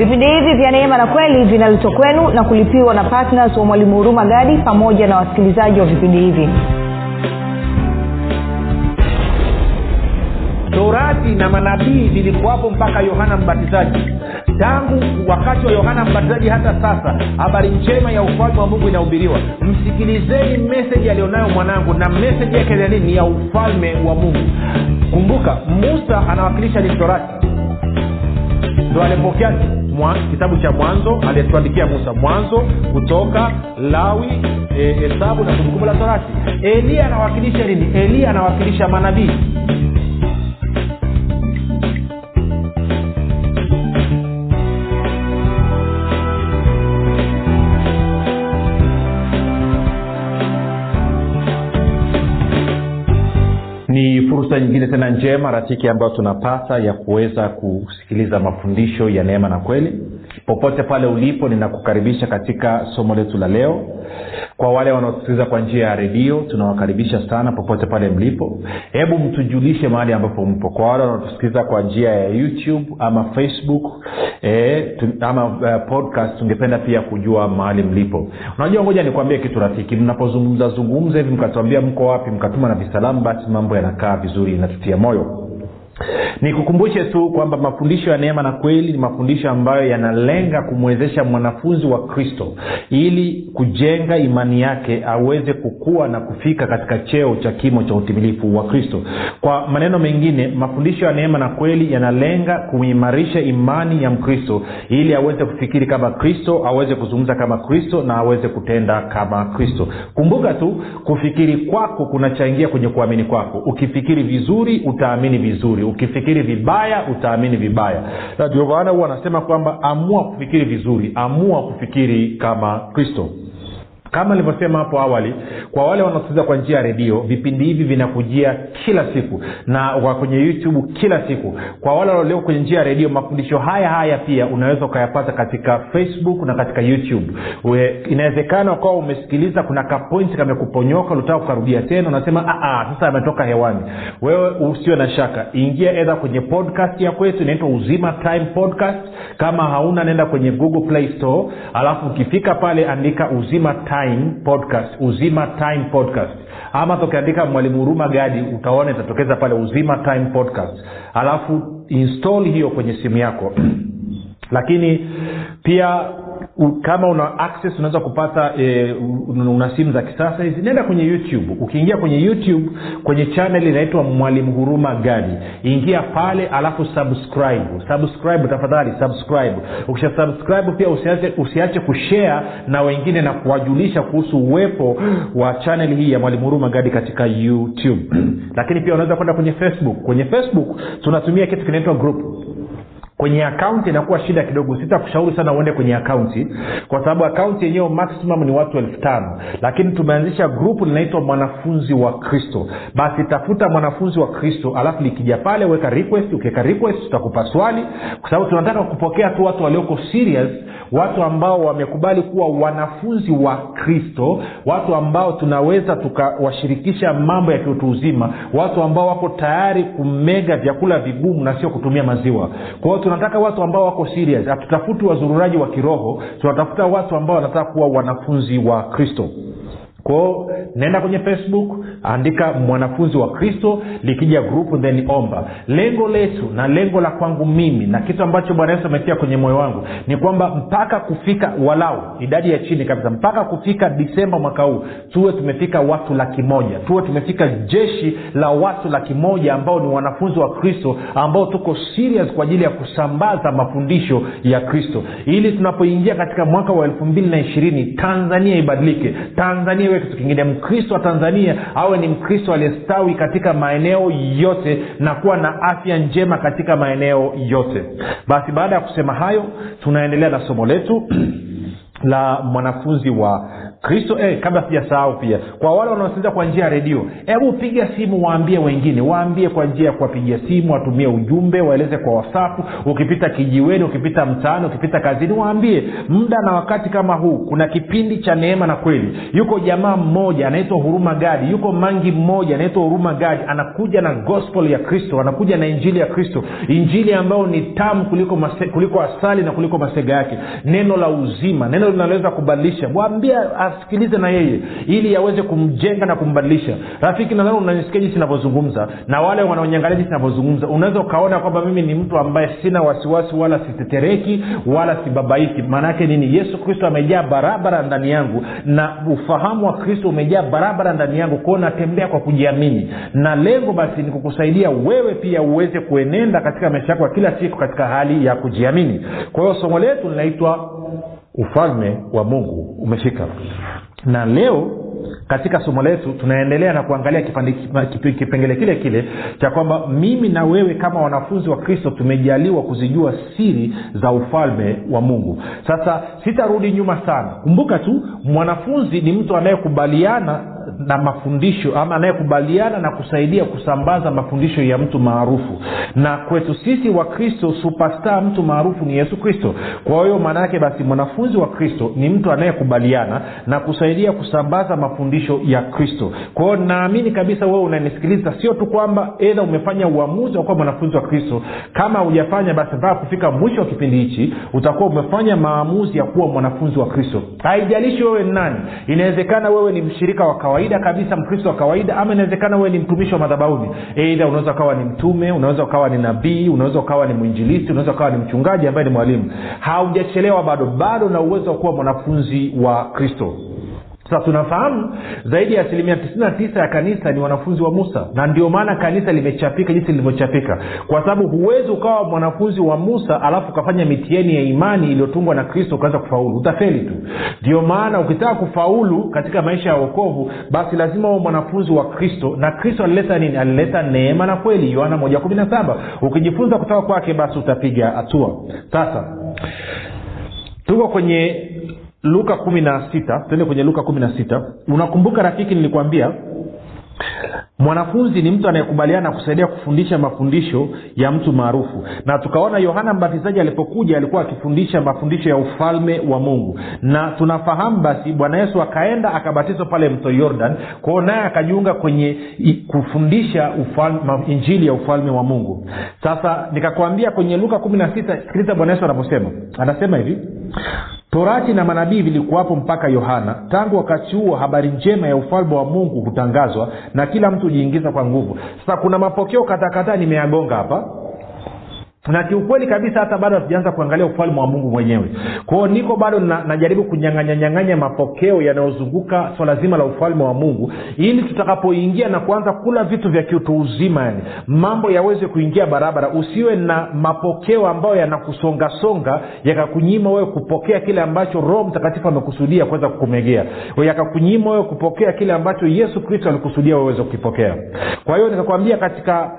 vipindi hivi vya neema na kweli vinaletwa kwenu na kulipiwa na ptns wa mwalimu huruma gadi pamoja na wasikilizaji wa vipindi hivi. Torati na manabii vilikuwapo mpaka yohana mbatizaji. Tangu wakati wa yohana mbatizaji hata sasa habari njema ya ufalme wa mungu inahubiriwa. Msikilizeni meseji aliyonayo mwanangu na meseji yake ya nini? Ya ufalme wa mungu. Kumbuka musa anawakilisha ni torati. Ndo alipokea mwa, kitabu cha mwanzo aliyetuandikia musa. Mwanzo kutoka lawi hesabu e, na kumbukumbu la torati. Eliya anawakilisha nini? Eliya anawakilisha manabii fursa nyingine tena njema rafiki ambayo tunapata ya kuweza kusikiliza mafundisho ya neema na kweli popote pale ulipo ninakukaribisha katika somo letu la leo. Kwa wale wanaosikiliza kwa njia ya redio tunawakaribisha sana popote pale mlipo. Hebu mtujulishe mahali ambapo mpo. Kwa wale wanaotusikiliza kwa njia ya youtube ama facebook e, ama uh, podcast tungependa pia kujua mahali mlipo. Unajua ngoja nikwambie kitu rafiki. Mnapozungumza zungumza hivi mkatuambia mko wapi mkatuma na visalamu basi mambo yanakaa vizuri inatutia moyo nikukumbushe tu kwamba mafundisho ya neema na kweli ni mafundisho ambayo yanalenga kumwezesha mwanafunzi wa kristo ili kujenga imani yake aweze kukua na kufika katika cheo cha kimo cha utimilifu wa kristo. Kwa maneno mengine mafundisho ya neema na kweli yanalenga kuimarisha imani ya mkristo ili aweze kufikiri kama kristo aweze kuzungumza kama kristo na aweze kutenda kama kristo. Kumbuka tu kufikiri kwako kunachangia kwenye kuamini kwako. Ukifikiri vizuri utaamini vizuri ukifikiri vibaya utaamini vibaya. Na ndio maana huwa anasema kwamba amua kufikiri vizuri amua kufikiri kama kristo kama nilivyosema hapo awali kwa wale wanaosikiliza kwa njia ya redio vipindi hivi vinakujia kila siku na wa kwenye youtube kila siku. Kwa wale walioko kwenye njia ya redio mafundisho haya haya pia unaweza ukayapata katika facebook na katika youtube. Inawezekana ukawa umesikiliza kuna kapointi kamekuponyoka ulitaka kukarudia tena unasema sasa ametoka hewani. Wewe usio na shaka ingia edha kwenye podcast ya kwetu inaitwa uzima time podcast. Kama hauna naenda kwenye google play store alafu ukifika pale andika uzima time podcast uzima time podcast. Ama tukiandika mwalimu huruma gadi utaona itatokeza pale uzima time podcast. Alafu install hiyo kwenye simu yako lakini pia u, kama una access unaweza kupata e, una simu za kisasa hizi. Nenda kwenye youtube. Ukiingia kwenye youtube kwenye chanel inaitwa mwalimu huruma gadi. Ingia pale alafu subscribe. Subscribe tafadhali subscribe. Ukisha subscribe pia usiache, usiache kushare na wengine na kuwajulisha kuhusu uwepo wa chanel hii ya mwalimu huruma gadi katika youtube. Lakini pia unaweza kwenda kwenye facebook. Kwenye facebook tunatumia kitu kinaitwa group kwenye akaunti inakuwa shida kidogo. Sitakushauri sana uende kwenye akaunti kwa sababu akaunti yenyewe maximum ni watu elfu tano. Lakini tumeanzisha grupu linaitwa mwanafunzi wa kristo. Basi tafuta mwanafunzi wa kristo alafu likija pale weka request. Ukiweka request tutakupa swali. Kwa sababu tunataka kupokea tu watu walioko serious watu ambao wamekubali kuwa wanafunzi wa kristo watu ambao tunaweza tukawashirikisha mambo ya kiutu uzima watu ambao wako tayari kumega vyakula vigumu na sio kutumia maziwa. Kwa hiyo tunataka watu ambao wako serious hatutafuti wazururaji wa kiroho tunatafuta watu ambao wanataka kuwa wanafunzi wa kristo kwao naenda kwenye facebook andika mwanafunzi wa kristo likija grupu then omba. Lengo letu na lengo la kwangu mimi na kitu ambacho bwana yesu ametia kwenye moyo wangu ni kwamba mpaka kufika walau idadi ya chini kabisa mpaka kufika disemba mwaka huu tuwe tumefika watu laki moja tuwe tumefika jeshi la watu laki moja ambao ni wanafunzi wa kristo ambao tuko serious kwa ajili ya kusambaza mafundisho ya kristo. Ili tunapoingia katika mwaka wa elfu mbili na ishirini tanzania ibadilike tanzania iwe kitu kingine. Mkristo wa tanzania awe ni mkristo aliyestawi katika maeneo yote na kuwa na afya njema katika maeneo yote. Basi baada ya kusema hayo tunaendelea na somo letu la mwanafunzi wa kristo eh, kabla sijasahau pia kwa wale wanaosikiliza kwa njia ya redio hebu piga simu waambie wengine waambie kwa njia ya kuwapigia simu watumie ujumbe waeleze kwa wasafu ukipita kijiweni ukipita mtaani ukipita kazini waambie muda na wakati kama huu kuna kipindi cha neema na kweli. Yuko jamaa mmoja anaitwa huruma gadi yuko mangi mmoja anaitwa huruma gadi anakuja na gospel ya kristo anakuja na injili ya kristo injili ambayo ni tamu kuliko, mase, kuliko asali na kuliko masega yake. Neno la uzima neno linaloweza kubadilisha. Mwambie asikilize na yeye ili aweze kumjenga na kumbadilisha. Rafiki nadhani unanisikia jinsi inavyozungumza na wale wanaonyangalia jinsi inavyozungumza unaweza ukaona kwamba mimi ni mtu ambaye sina wasiwasi wala sitetereki wala sibabaiki. Maanaake nini? Yesu kristo amejaa barabara ndani yangu na ufahamu wa kristo umejaa barabara ndani yangu. Kwao natembea kwa kujiamini. Na lengo basi ni kukusaidia wewe pia uweze kuenenda katika maisha yako ya kila siku katika hali ya kujiamini. Kwa hiyo somo letu linaitwa ufalme wa mungu umefika na leo katika somo letu tunaendelea na kuangalia kipengele kile kile cha kwamba mimi na wewe kama wanafunzi wa kristo tumejaliwa kuzijua siri za ufalme wa mungu. Sasa sitarudi nyuma sana. Kumbuka tu mwanafunzi ni mtu anayekubaliana na mafundisho ama anayekubaliana na kusaidia kusambaza mafundisho ya mtu maarufu. Na kwetu sisi wa kristo supestar mtu maarufu ni yesu kristo. Kwa hiyo maana yake basi mwanafunzi wa kristo ni mtu anayekubaliana na kusaidia kusambaza mafundisho ya kristo. Kwa hiyo naamini kabisa wewe unanisikiliza sio tu kwamba edha umefanya uamuzi wa kuwa mwanafunzi wa kristo. Kama hujafanya basi mpaka kufika mwisho wa kipindi hichi utakuwa umefanya maamuzi ya kuwa mwanafunzi wa kristo. Haijalishi wewe ni nani. Inawezekana wewe ni mshirika wa kawaida kabisa mkristo wa kawaida ama inawezekana wewe ni mtumishi wa madhabauni. Eidha unaweza ukawa ni mtume unaweza ukawa ni nabii unaweza ukawa ni mwinjilisti unaweza ukawa ni mchungaji ambaye ni mwalimu. Haujachelewa bado bado na uwezo wa kuwa mwanafunzi wa kristo sasa tunafahamu zaidi ya asilimia 99 ya kanisa ni wanafunzi wa musa. Na ndio maana kanisa limechapika jinsi lilivyochapika kwa sababu huwezi ukawa mwanafunzi wa musa alafu ukafanya mitieni ya imani iliyotungwa na kristo ukaweza kufaulu. Utafeli tu. Ndio maana ukitaka kufaulu katika maisha ya wokovu basi lazima uwe mwanafunzi wa kristo. Na kristo alileta nini? Alileta neema na kweli. Yohana 17 ukijifunza kutoka kwake basi utapiga hatua. Sasa tuko kwenye luka kumi na sita tuende kwenye luka kumi na sita. Unakumbuka rafiki nilikwambia mwanafunzi ni mtu anayekubaliana kusaidia kufundisha mafundisho ya mtu maarufu. Na tukaona yohana mbatizaji alipokuja alikuwa akifundisha mafundisho ya ufalme wa mungu. Na tunafahamu basi bwana yesu akaenda akabatizwa pale mto yordan kwao naye akajiunga kwenye kufundisha ufalme, injili ya ufalme wa mungu. Sasa nikakwambia kwenye luka kumi na sita sikiliza bwana yesu anavyosema anasema hivi torati na manabii vilikuwapo mpaka yohana. Tangu wakati huo habari njema ya ufalme wa mungu hutangazwa na kila mtu hujiingiza kwa nguvu. Sasa kuna mapokeo katakataa nimeyagonga hapa na kiukweli kabisa hata bado hatujaanza kuangalia ufalme wa mungu mwenyewe. Kwao niko bado na, najaribu kunyanganyanyanganya mapokeo yanayozunguka swala zima la ufalme wa mungu ili tutakapoingia na kuanza kula vitu vya kiutu uzima yani mambo yaweze kuingia barabara. Usiwe na mapokeo ambayo yanakusongasonga yakakunyima wewe kupokea kile ambacho roho mtakatifu amekusudia kuweza kukumegea. Yakakunyima wewe kupokea kile ambacho yesu kristo alikusudia weweze kukipokea. Kwa hiyo nikakwambia katika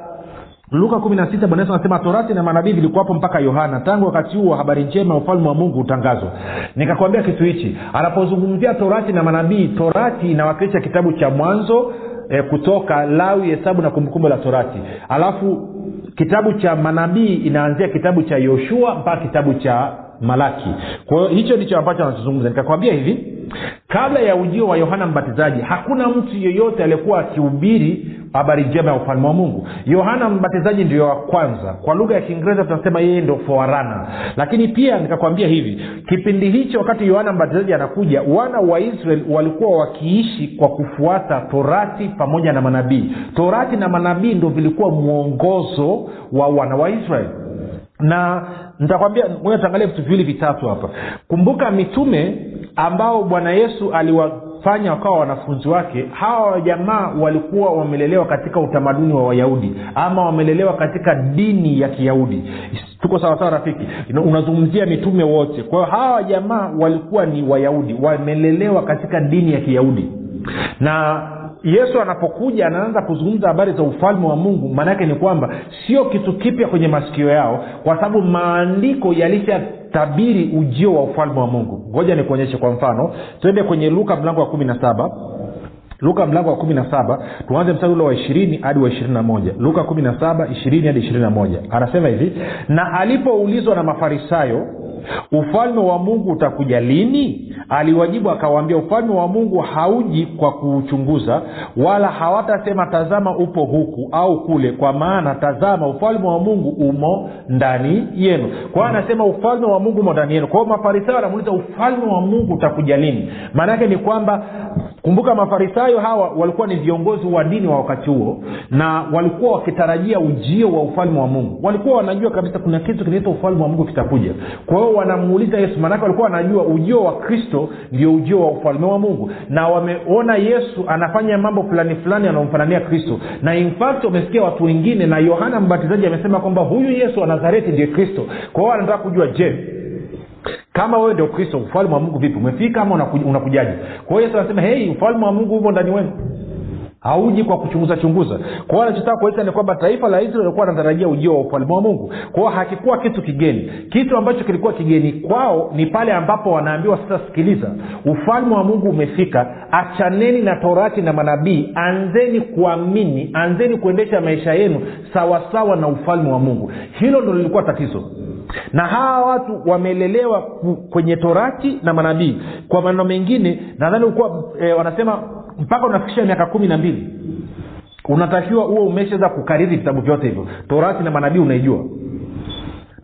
luka kumi na sita bwana yesu anasema torati na manabii vilikuwapo mpaka yohana. Tangu wakati huo habari njema ufalme wa mungu hutangazwa. Nikakwambia kitu hichi. Anapozungumzia torati na manabii torati inawakilisha kitabu cha mwanzo e, kutoka lawi hesabu na kumbukumbu la torati. Alafu kitabu cha manabii inaanzia kitabu cha yoshua mpaka kitabu cha malaki. Kwa hiyo hicho ndicho ambacho anachozungumza. Nikakwambia hivi kabla ya ujio wa yohana mbatizaji hakuna mtu yeyote aliyekuwa akihubiri habari njema ya ufalme wa mungu. Yohana mbatizaji ndio wa kwanza. Kwa lugha ya kiingereza tunasema yeye ndo forana lakini pia nikakwambia hivi kipindi hicho wakati yohana mbatizaji anakuja wana wa israel walikuwa wakiishi kwa kufuata torati pamoja na manabii. Torati na manabii ndo vilikuwa mwongozo wa wana wa israel. Na nitakwambia tuangalie vitu viwili vitatu hapa. Kumbuka mitume ambao bwana yesu aliwafanya wakawa wanafunzi wake hawa wajamaa walikuwa wamelelewa katika utamaduni wa wayahudi ama wamelelewa katika dini ya kiyahudi. Tuko sawasawa rafiki? Unazungumzia mitume wote. Kwa hiyo hawa wajamaa walikuwa ni wayahudi wamelelewa katika dini ya kiyahudi. Na yesu anapokuja anaanza kuzungumza habari za ufalme wa mungu maanaake ni kwamba sio kitu kipya kwenye masikio yao kwa sababu maandiko yalishatabiri ujio wa ufalme wa mungu. Ngoja nikuonyeshe kwa mfano. Twende kwenye luka mlango wa kumi na saba. Luka mlango wa kumi na saba. Tuanze mstari ule wa ishirini hadi wa ishirini na moja. Luka kumi na saba ishirini hadi ishirini na moja. Anasema hivi na alipoulizwa na mafarisayo ufalme wa mungu utakuja lini? Aliwajibu akawaambia ufalme wa mungu hauji kwa kuuchunguza wala hawatasema tazama upo huku au kule kwa maana tazama ufalme wa mungu umo ndani yenu. Kwao anasema ufalme wa mungu umo ndani yenu. Kwao mafarisayo anamuuliza ufalme wa mungu utakuja lini? Maana yake ni kwamba kumbuka mafarisayo hawa walikuwa ni viongozi wa dini wa wakati huo na walikuwa wakitarajia ujio wa ufalme wa mungu. Walikuwa wanajua kabisa kuna kitu kinaitwa ufalme wa mungu kitakuja. Kwa hiyo wanamuuliza yesu maanake walikuwa wanajua ujio wa kristo ndio ujio wa ufalme wa mungu. Na wameona yesu anafanya mambo fulani fulani anaomfanania kristo. Na infact wamesikia watu wengine na yohana mbatizaji amesema kwamba huyu yesu wa nazareti ndiye kristo. Kwa hiyo wanataka kujua je kama wewe ndio kristo ufalme wa mungu vipi? Umefika ama unakujaji unakujaje? Kwa hiyo yesu anasema hei ufalme wa mungu humo ndani wenu hauji kwa kuchunguza chunguza. Kwa hiyo anachotaka kueleza ni kwamba taifa la israeli walikuwa anatarajia ujio wa ufalme wa mungu. Kwa hiyo hakikuwa kitu kigeni. Kitu ambacho kilikuwa kigeni kwao ni pale ambapo wanaambiwa sasa sikiliza ufalme wa mungu umefika. Achaneni na torati na manabii. Anzeni kuamini. Anzeni kuendesha maisha yenu sawasawa na ufalme wa mungu. Hilo ndo lilikuwa tatizo na hawa watu wamelelewa kwenye torati na manabii. Kwa maneno mengine nadhani ulikuwa e, wanasema mpaka unafikisha miaka kumi na mbili. Unatakiwa huo umeshaweza kukariri vitabu vyote hivyo. Torati na manabii unaijua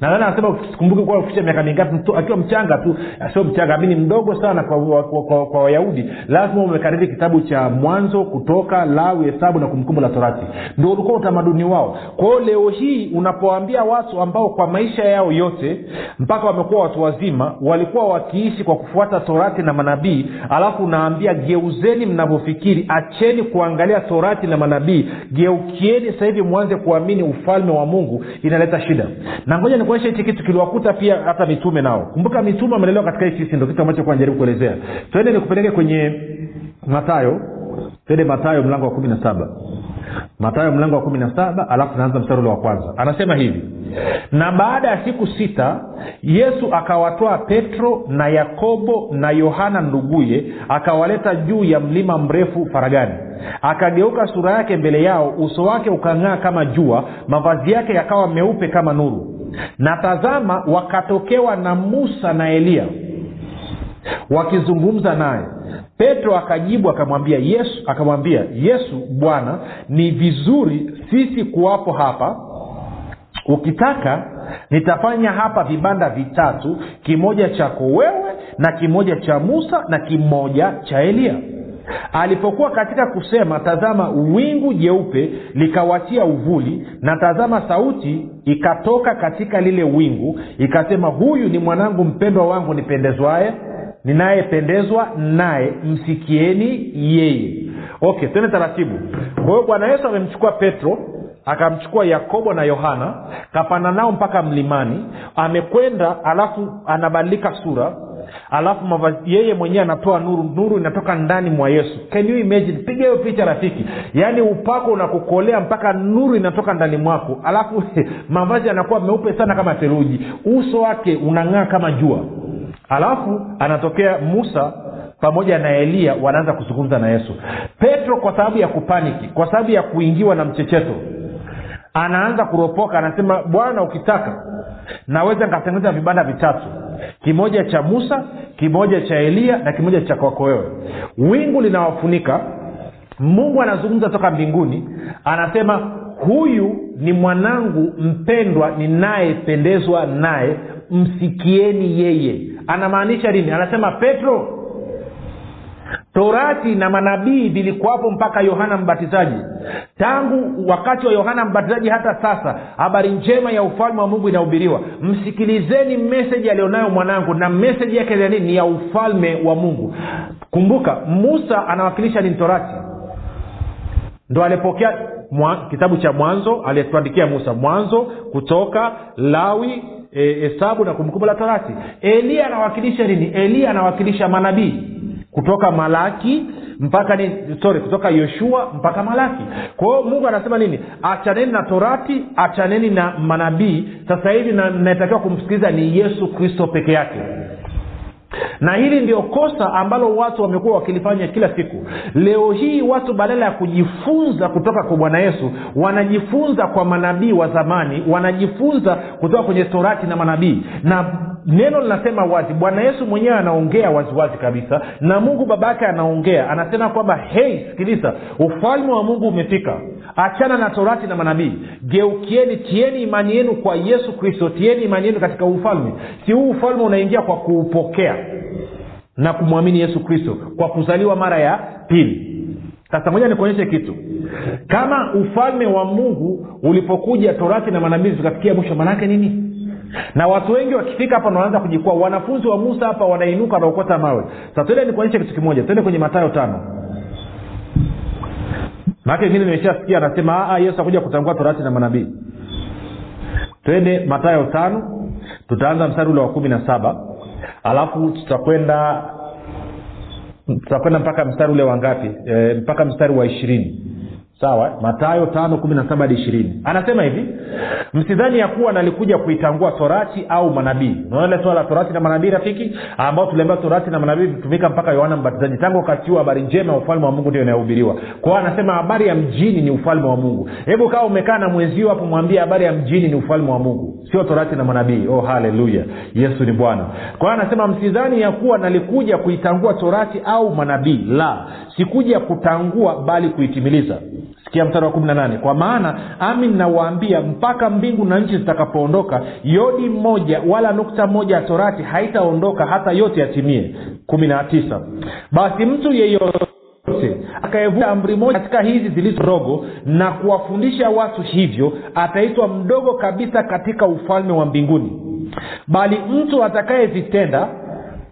nadhani anasema sikumbuki kuwa kufikisha miaka mingapi mtu- akiwa mchanga tu sio mchanga amini mdogo sana kwa kwa, kwa, kwa wayahudi. Lazima umekariri kitabu cha mwanzo kutoka lawi hesabu na kumbukumbu la torati. Ndio ulikuwa utamaduni wao. Kwao leo hii unapoambia watu ambao kwa maisha yao yote mpaka wamekuwa watu wazima walikuwa wakiishi kwa kufuata torati na manabii alafu unaambia geuzeni mnavyofikiri acheni kuangalia torati na manabii geukieni sasa hivi mwanze kuamini ufalme wa mungu inaleta shida. Na ngoja nikuonyesha hichi kitu kiliwakuta pia hata mitume nao. Kumbuka mitume wamelelewa katika hii ndo kitu ambacho najaribu kuelezea. Twende nikupeleke kwenye matayo twende matayo mlango wa kumi na saba. Matayo mlango wa kumi na saba alafu naanza mstari ule wa kwanza. Anasema hivi na baada ya siku sita yesu akawatoa petro na yakobo na yohana nduguye akawaleta juu ya mlima mrefu faragani. Akageuka sura yake mbele yao uso wake ukang'aa kama jua mavazi yake yakawa meupe kama nuru na tazama wakatokewa na musa na eliya wakizungumza naye. Petro akajibu akamwambia yesu akamwambia yesu bwana ni vizuri sisi kuwapo hapa. Ukitaka nitafanya hapa vibanda vitatu kimoja chako wewe na kimoja cha musa na kimoja cha eliya alipokuwa katika kusema tazama wingu jeupe likawatia uvuli na tazama sauti ikatoka katika lile wingu ikasema huyu ni mwanangu mpendwa wangu nipendezwaye ninayependezwa naye msikieni yeye. Okay tene taratibu. Kwa hiyo bwana yesu amemchukua petro akamchukua yakobo na yohana kapanda nao mpaka mlimani amekwenda alafu anabadilika sura alafu mavazi yeye mwenyewe anatoa nuru nuru inatoka ndani mwa yesu. Can you imagine? Piga hiyo picha rafiki. Yaani upako unakukolea mpaka nuru inatoka ndani mwako. Alafu mavazi yanakuwa meupe sana kama theluji. Uso wake unang'aa kama jua. Alafu anatokea musa pamoja na eliya wanaanza kuzungumza na yesu. Petro kwa sababu ya kupaniki kwa sababu ya kuingiwa na mchecheto anaanza kuropoka anasema bwana ukitaka naweza nikatengeneza vibanda vitatu. Kimoja cha musa kimoja cha eliya na kimoja cha kwako wewe. Wingu linawafunika. Mungu anazungumza toka mbinguni. Anasema huyu ni mwanangu mpendwa ninayependezwa naye. Msikieni yeye. Anamaanisha nini? Anasema petro torati na manabii vilikuwapo mpaka yohana mbatizaji. Tangu wakati wa yohana mbatizaji hata sasa habari njema ya ufalme wa mungu inahubiriwa. Msikilizeni meseji aliyonayo mwanangu na meseji yake ya nini? Ni ya ufalme wa mungu. Kumbuka musa anawakilisha ni torati. Ndo alipokea mwa, kitabu cha mwanzo aliyetuandikia musa. Mwanzo kutoka lawi hesabu e, na kumbukumbu la torati. Eliya anawakilisha nini? Eliya anawakilisha manabii kutoka malaki mpaka ni sorry kutoka yoshua mpaka malaki. Kwa hiyo mungu anasema nini? Achaneni na torati achaneni na manabii. Sasa hivi na kumsikiliza ni yesu kristo peke yake. Na hili ndio kosa ambalo watu wamekuwa wakilifanya kila siku. Leo hii watu badala ya kujifunza kutoka kwa bwana yesu wanajifunza kwa manabii wa zamani wanajifunza kutoka kwenye torati na manabii. Na neno linasema wazi bwana yesu mwenyewe anaongea waziwazi kabisa na mungu baba yake anaongea anasema kwamba hei sikiliza ufalme wa mungu umefika. Achana na torati na manabii. Geukieni tieni imani yenu kwa yesu kristo tieni imani yenu katika ufalme. Si huu ufalme unaingia kwa kuupokea na kumwamini yesu kristo kwa kuzaliwa mara ya pili. Sasa moja nikuonyeshe kitu. Kama ufalme wa mungu ulipokuja torati na manabii zikafikia mwisho manaake nini na watu wengi wakifika hapa wanaanza kujikua. Wanafunzi wa musa hapa wanainuka wanaokota mawe. Sasa tuende nikuonyeshe kitu kimoja. Tuende kwenye matayo tano. Maake wengine nimeshasikia anasema yesu akuja kutangua torati na manabii. Twende matayo tano. Tutaanza mstari ule wa kumi na saba. Alafu tutakwenda tutakwenda mpaka mstari ule wa ngapi? E, mpaka mstari wa ishirini sawa matayo tano kumi na saba hadi ishirini. Anasema hivi msidhani ya kuwa nalikuja kuitangua torati au manabii. Unaona swala la torati na manabii rafiki? Ambao tuliambia torati na manabii vitumika mpaka yohana mbatizaji. Tangu wakati huo habari njema ya ufalme wa mungu ndio inayohubiriwa kwao anasema habari ya mjini ni ufalme wa mungu. Hebu kawa umekaa na mwenzio hapo mwambie habari ya mjini ni ufalme wa mungu. Sio torati na manabii. Oh haleluya. Yesu ni bwana. Kwao anasema msidhani ya kuwa nalikuja kuitangua torati au manabii? La sikuja kutangua bali kuitimiliza sikia mstari wa kumi na nane. Kwa maana ami nawaambia mpaka mbingu na nchi zitakapoondoka yodi moja wala nukta moja ya torati haitaondoka hata yote yatimie. Kumi na tisa. Basi mtu yeyote akayevuta amri moja katika hizi zilizo ndogo na kuwafundisha watu hivyo ataitwa mdogo kabisa katika ufalme wa mbinguni. Bali mtu atakayezitenda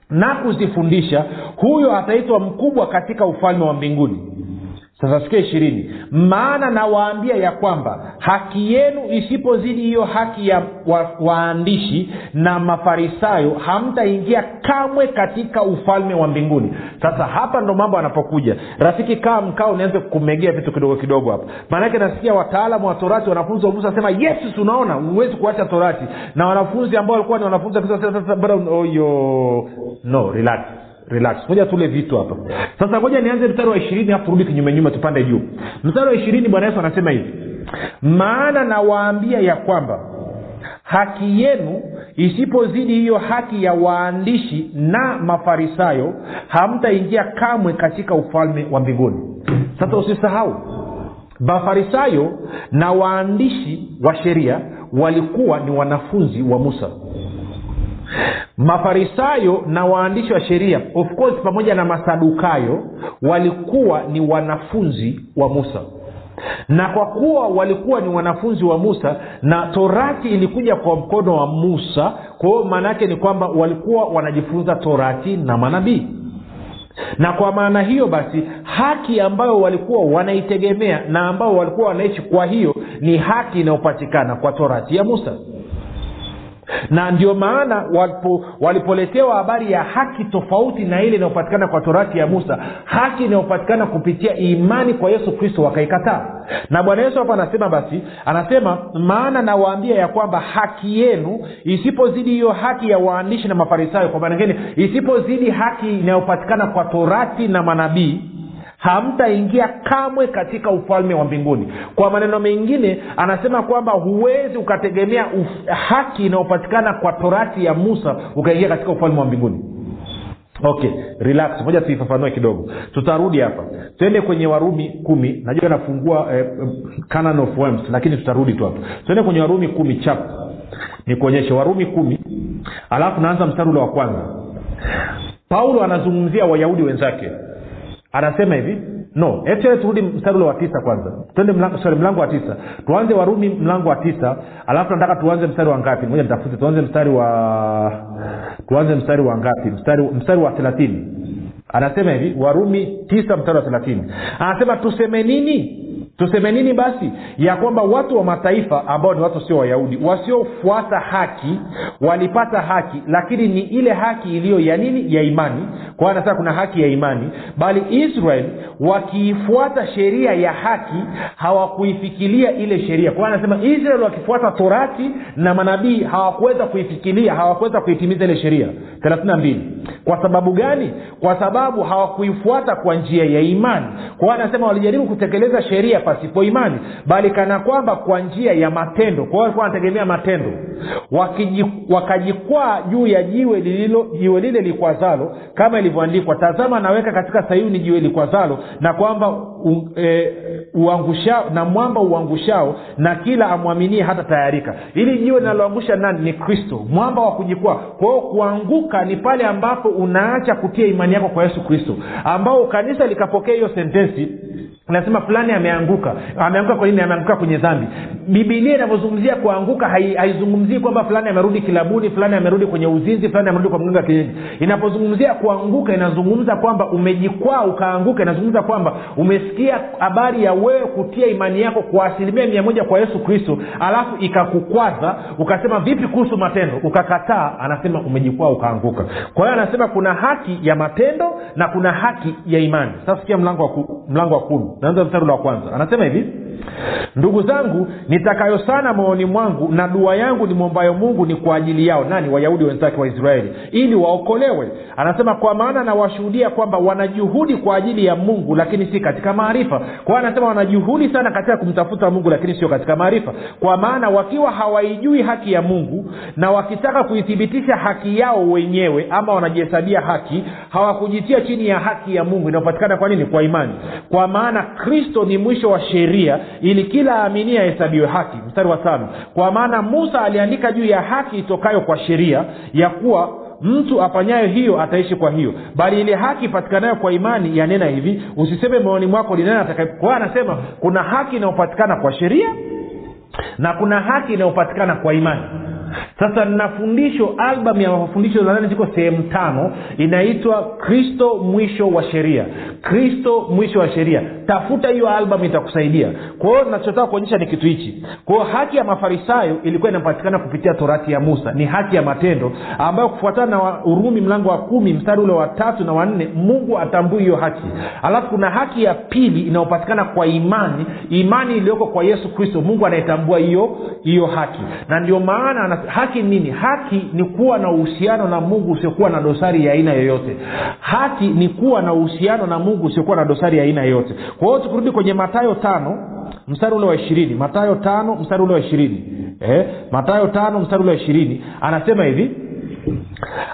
na kuzifundisha huyo ataitwa mkubwa katika ufalme wa mbinguni sasa sikia ishirini. Maana nawaambia ya kwamba haki yenu isipozidi hiyo haki ya wa, waandishi na mafarisayo hamtaingia kamwe katika ufalme wa mbinguni. Sasa hapa ndo mambo anapokuja rafiki kaa mkaa unaweza kumegea vitu kidogo kidogo hapa. Maanake nasikia wataalamu wa torati wanafunzi wa wanasema yesu tunaona huwezi kuacha torati. Na wanafunzi ambao walikuwa ni wanafunzi oyo no relax relax. Moja tule vitu hapa. Sasa ngoja nianze mstari wa ishirini hapo turudi kinyumenyume tupande juu. Mstari wa ishirini bwana yesu anasema hivi. Maana nawaambia ya kwamba haki yenu isipozidi hiyo haki ya waandishi na mafarisayo hamtaingia kamwe katika ufalme wa mbinguni. Sasa usisahau mafarisayo na waandishi wa sheria walikuwa ni wanafunzi wa musa mafarisayo na waandishi wa sheria of course pamoja na masadukayo walikuwa ni wanafunzi wa musa. Na kwa kuwa walikuwa ni wanafunzi wa musa na torati ilikuja kwa mkono wa musa kwa hiyo maana yake ni kwamba walikuwa wanajifunza torati na manabii. Na kwa maana hiyo basi haki ambayo walikuwa wanaitegemea na ambao walikuwa wanaishi kwa hiyo ni haki inayopatikana kwa torati ya musa na ndio maana walipo, walipoletewa habari ya haki tofauti na ile inayopatikana kwa torati ya musa haki inayopatikana kupitia imani kwa yesu kristo wakaikataa. Na bwana yesu hapa anasema basi anasema maana nawaambia ya kwamba haki yenu isipozidi hiyo haki ya waandishi na mafarisayo kwa maana ngine isipozidi haki inayopatikana kwa torati na manabii hamtaingia kamwe katika ufalme wa mbinguni. Kwa maneno mengine anasema kwamba huwezi ukategemea uf- haki inayopatikana kwa torati ya musa ukaingia katika ufalme wa mbinguni. Okay relax. Moja tuifafanue kidogo. Tutarudi hapa. Twende kwenye warumi kumi. Najua nafungua eh, of worms lakini tutarudi tu hapa. Twende kwenye warumi kumi chap nikuonyeshe. Warumi kumi. Alafu naanza mstari ule wa kwanza. Paulo anazungumzia wayahudi wenzake anasema hivi no actually turudi mstari ule wa tisa kwanza. Twende mlango, mlango wa tisa. Tuanze warumi mlango wa tisa alafu nataka tuanze mstari wa ngapi? Moja nitafute tuanze mstari wa tuanze mstari wa ngapi? Mstari, mstari wa thelathini. Anasema hivi warumi tisa mstari wa thelathini. Anasema tuseme nini tuseme nini basi? Ya kwamba watu wa mataifa ambao ni watu sio wayahudi wasiofuata haki walipata haki lakini ni ile haki iliyo ya nini? Ya imani. Kwa anasema kuna haki ya imani. Bali israel wakiifuata sheria ya haki hawakuifikilia ile sheria. Kwa anasema israel wakifuata torati na manabii hawakuweza kuifikilia hawakuweza kuitimiza ile sheria. 32 kwa sababu gani? Kwa sababu hawakuifuata kwa njia ya imani. Kwa anasema walijaribu kutekeleza sheria pasipo imani bali kana kwamba kwa njia ya matendo. Kwa walikuwa wanategemea matendo. Wakajikwaa juu ya jiwe lililo jiwe lile likwazalo kama ilivyoandikwa tazama naweka katika sayuni jiwe likwazalo na kwamba u, e, uangushao na mwamba uangushao na kila amwaminie hata tayarika. Ili jiwe linaloangusha nani? Ni kristo. Mwamba wa kujikwaa. Kwa kuanguka ni pale ambapo unaacha kutia imani yako kwa yesu kristo ambao kanisa likapokea hiyo sentensi nasema fulani ameanguka. Ameanguka kwa nini? Ameanguka kwenye dhambi. Bibilia inavyozungumzia kuanguka haizungumzii hai kwamba fulani amerudi kilabuni fulani amerudi kwenye uzinzi fulani amerudi kwa mganga kienyeji. Inapozungumzia kuanguka inazungumza kwamba umejikwaa ukaanguka. Inazungumza kwamba umesikia habari ya wewe kutia imani yako kwa asilimia mia moja kwa yesu kristo alafu ikakukwaza ukasema vipi kuhusu matendo? Ukakataa anasema umejikwaa ukaanguka. Kwa hiyo anasema kuna haki ya matendo na kuna haki ya imani. Sasa sikia mlango wa, kumi. Naanza mstari wa kwanza. Anasema hivi ndugu zangu nitakayo sana moyoni mwangu na dua yangu nimwombayo mungu ni kwa ajili yao nani wayahudi wenzake wa israeli ili waokolewe. Anasema kwa maana nawashuhudia kwamba wanajuhudi kwa ajili ya mungu lakini si katika maarifa. Kwao anasema wanajuhudi sana katika kumtafuta mungu lakini sio katika maarifa. Kwa maana wakiwa hawaijui haki ya mungu na wakitaka kuithibitisha haki yao wenyewe ama wanajihesabia haki hawakujitia chini ya haki ya mungu. Inayopatikana kwa nini? Kwa imani. Kwa maana kristo ni mwisho wa sheria ili kila aaminie ahesabiwe haki. Mstari wa tano. Kwa maana musa aliandika juu ya haki itokayo kwa sheria ya kuwa mtu afanyayo hiyo ataishi kwa hiyo. Bali ile haki ipatikanayo kwa imani yanena hivi usiseme moyoni mwako linena kwa hiyo anasema kuna haki inayopatikana kwa sheria na kuna haki inayopatikana kwa imani sasa nina fundisho album ya mafundisho nadhani ziko sehemu tano. Inaitwa kristo mwisho wa sheria. Kristo mwisho wa sheria. Tafuta hiyo album itakusaidia. Kwa nachotaka kuonyesha ni kitu hichi. Kwao haki ya mafarisayo ilikuwa inapatikana kupitia torati ya musa. Ni haki ya matendo ambayo kufuatana na urumi mlango wa kumi mstari ule wa tatu na wanne mungu atambui hiyo haki. Alafu kuna haki ya pili inayopatikana kwa imani. Imani iliyoko kwa yesu kristo. Mungu anayetambua hiyo hiyo haki. Na ndio maana haki nini? Haki ni kuwa na uhusiano na mungu usiokuwa na dosari ya aina yoyote. Haki ni kuwa na uhusiano na mungu usiokuwa na dosari ya aina yoyote. Kwa hiyo tukirudi kwenye matayo tano mstari ule wa ishirini. Matayo tano mstari ule wa ishirini. Eh, matayo tano mstari ule wa ishirini. Anasema hivi.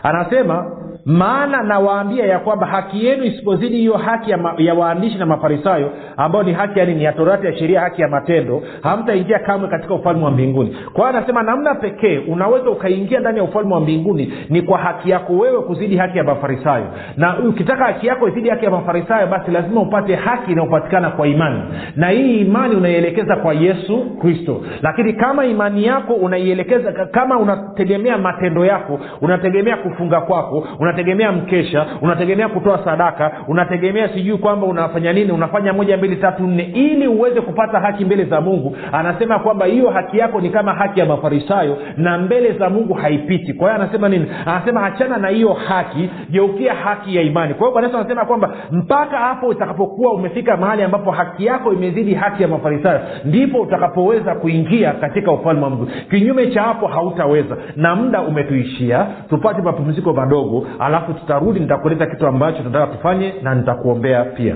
Anasema maana nawaambia ya kwamba haki yenu isipozidi hiyo haki ya, ya waandishi na mafarisayo ambayo ni haki ya nini ya torati ya sheria haki ya matendo hamtaingia kamwe katika ufalme wa mbinguni. Kwa hiyo anasema namna pekee unaweza ukaingia ndani ya ufalme wa mbinguni ni kwa haki yako wewe kuzidi haki ya mafarisayo. Na ukitaka haki yako izidi haki ya mafarisayo basi lazima upate haki inayopatikana kwa imani. Na hii imani unaielekeza kwa yesu kristo. Lakini kama imani yako unaielekeza kama unategemea matendo yako unategemea kufunga kwako unategemea mkesha unategemea kutoa sadaka unategemea sijui kwamba unafanya nini unafanya moja mbili tatu nne ili uweze kupata haki mbele za mungu. Anasema kwamba hiyo haki yako ni kama haki ya mafarisayo na mbele za mungu haipiti. Kwa hiyo anasema nini? Anasema achana na hiyo haki geukia haki ya imani. Kwa hiyo bwana yesu anasema kwamba mpaka hapo utakapokuwa umefika mahali ambapo haki yako imezidi haki ya mafarisayo ndipo utakapoweza kuingia katika ufalme wa mungu. Kinyume cha hapo hautaweza na muda umetuishia. Tupate mapumziko madogo alafu tutarudi nitakueleza kitu ambacho tunataka tufanye na nitakuombea pia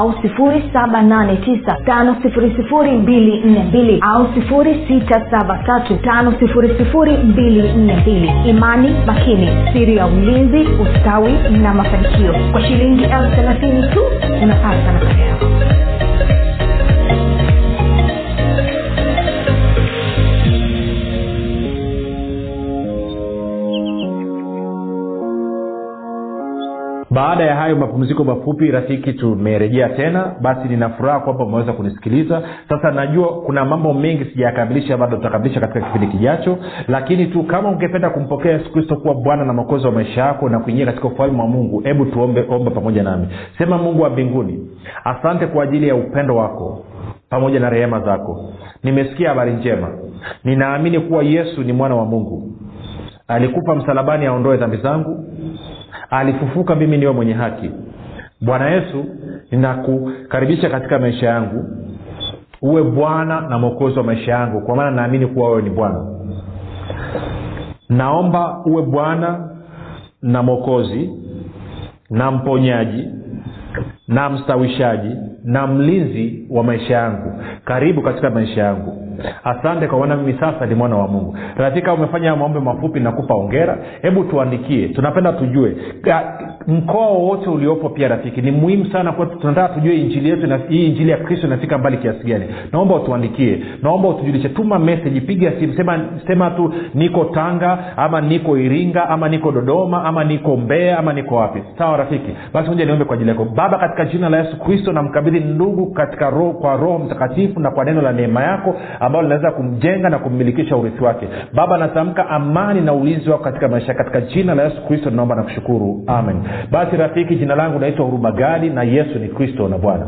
7895242 au 6735242 imani makini siri ya ulinzi ustawi na mafanikio. Kwa shilingi elfu thelathini tu unapata nakala yako baada ya hayo mapumziko mafupi rafiki tumerejea tena. Basi ninafuraha kwamba umeweza kunisikiliza. Sasa najua kuna mambo mengi sijayakamilisha bado tutakamilisha katika kipindi kijacho. Lakini tu kama ungependa kumpokea yesu kristo kuwa bwana na mwokozi wa maisha yako na kuingia katika ufalme wa mungu hebu tuombe omba pamoja nami. Sema mungu wa mbinguni asante kwa ajili ya upendo wako pamoja na rehema zako. Nimesikia habari njema. Ninaamini kuwa yesu ni mwana wa mungu. Alikufa msalabani aondoe dhambi zangu alifufuka mimi niwe mwenye haki. Bwana yesu ninakukaribisha katika maisha yangu. Uwe bwana na mwokozi wa maisha yangu kwa maana naamini kuwa wewe ni bwana. Naomba uwe bwana na mwokozi na mponyaji na mstawishaji na mlinzi wa maisha yangu. Karibu katika maisha yangu asante kwa maana mimi sasa ni mwana wa mungu. Katika umefanya maombi mafupi nakupa ongera hebu tuandikie. Tunapenda tujue. Mkoa wowote uliopo pia rafiki ni muhimu sana kwetu. Tunataka tujue injili yetu hii injili ya kristo inafika mbali kiasi gani. Naomba utuandikie. Naomba utujulishe. Tuma meseji piga simu. Sema, sema tu niko tanga ama niko iringa ama niko dodoma ama niko mbea ama niko wapi. Sawa rafiki. Basi moja niombe kwa ajili yako. Baba katika jina la yesu kristo namkabidhi ndugu katika roho, kwa roho mtakatifu na kwa neno la neema yako ambalo linaweza kumjenga na kummilikisha urithi wake. Baba natamka amani na ulinzi wako katika maisha katika jina la yesu kristo naomba na kushukuru. Amen. Basi rafiki jina langu naitwa huruma gadi na yesu ni kristo na bwana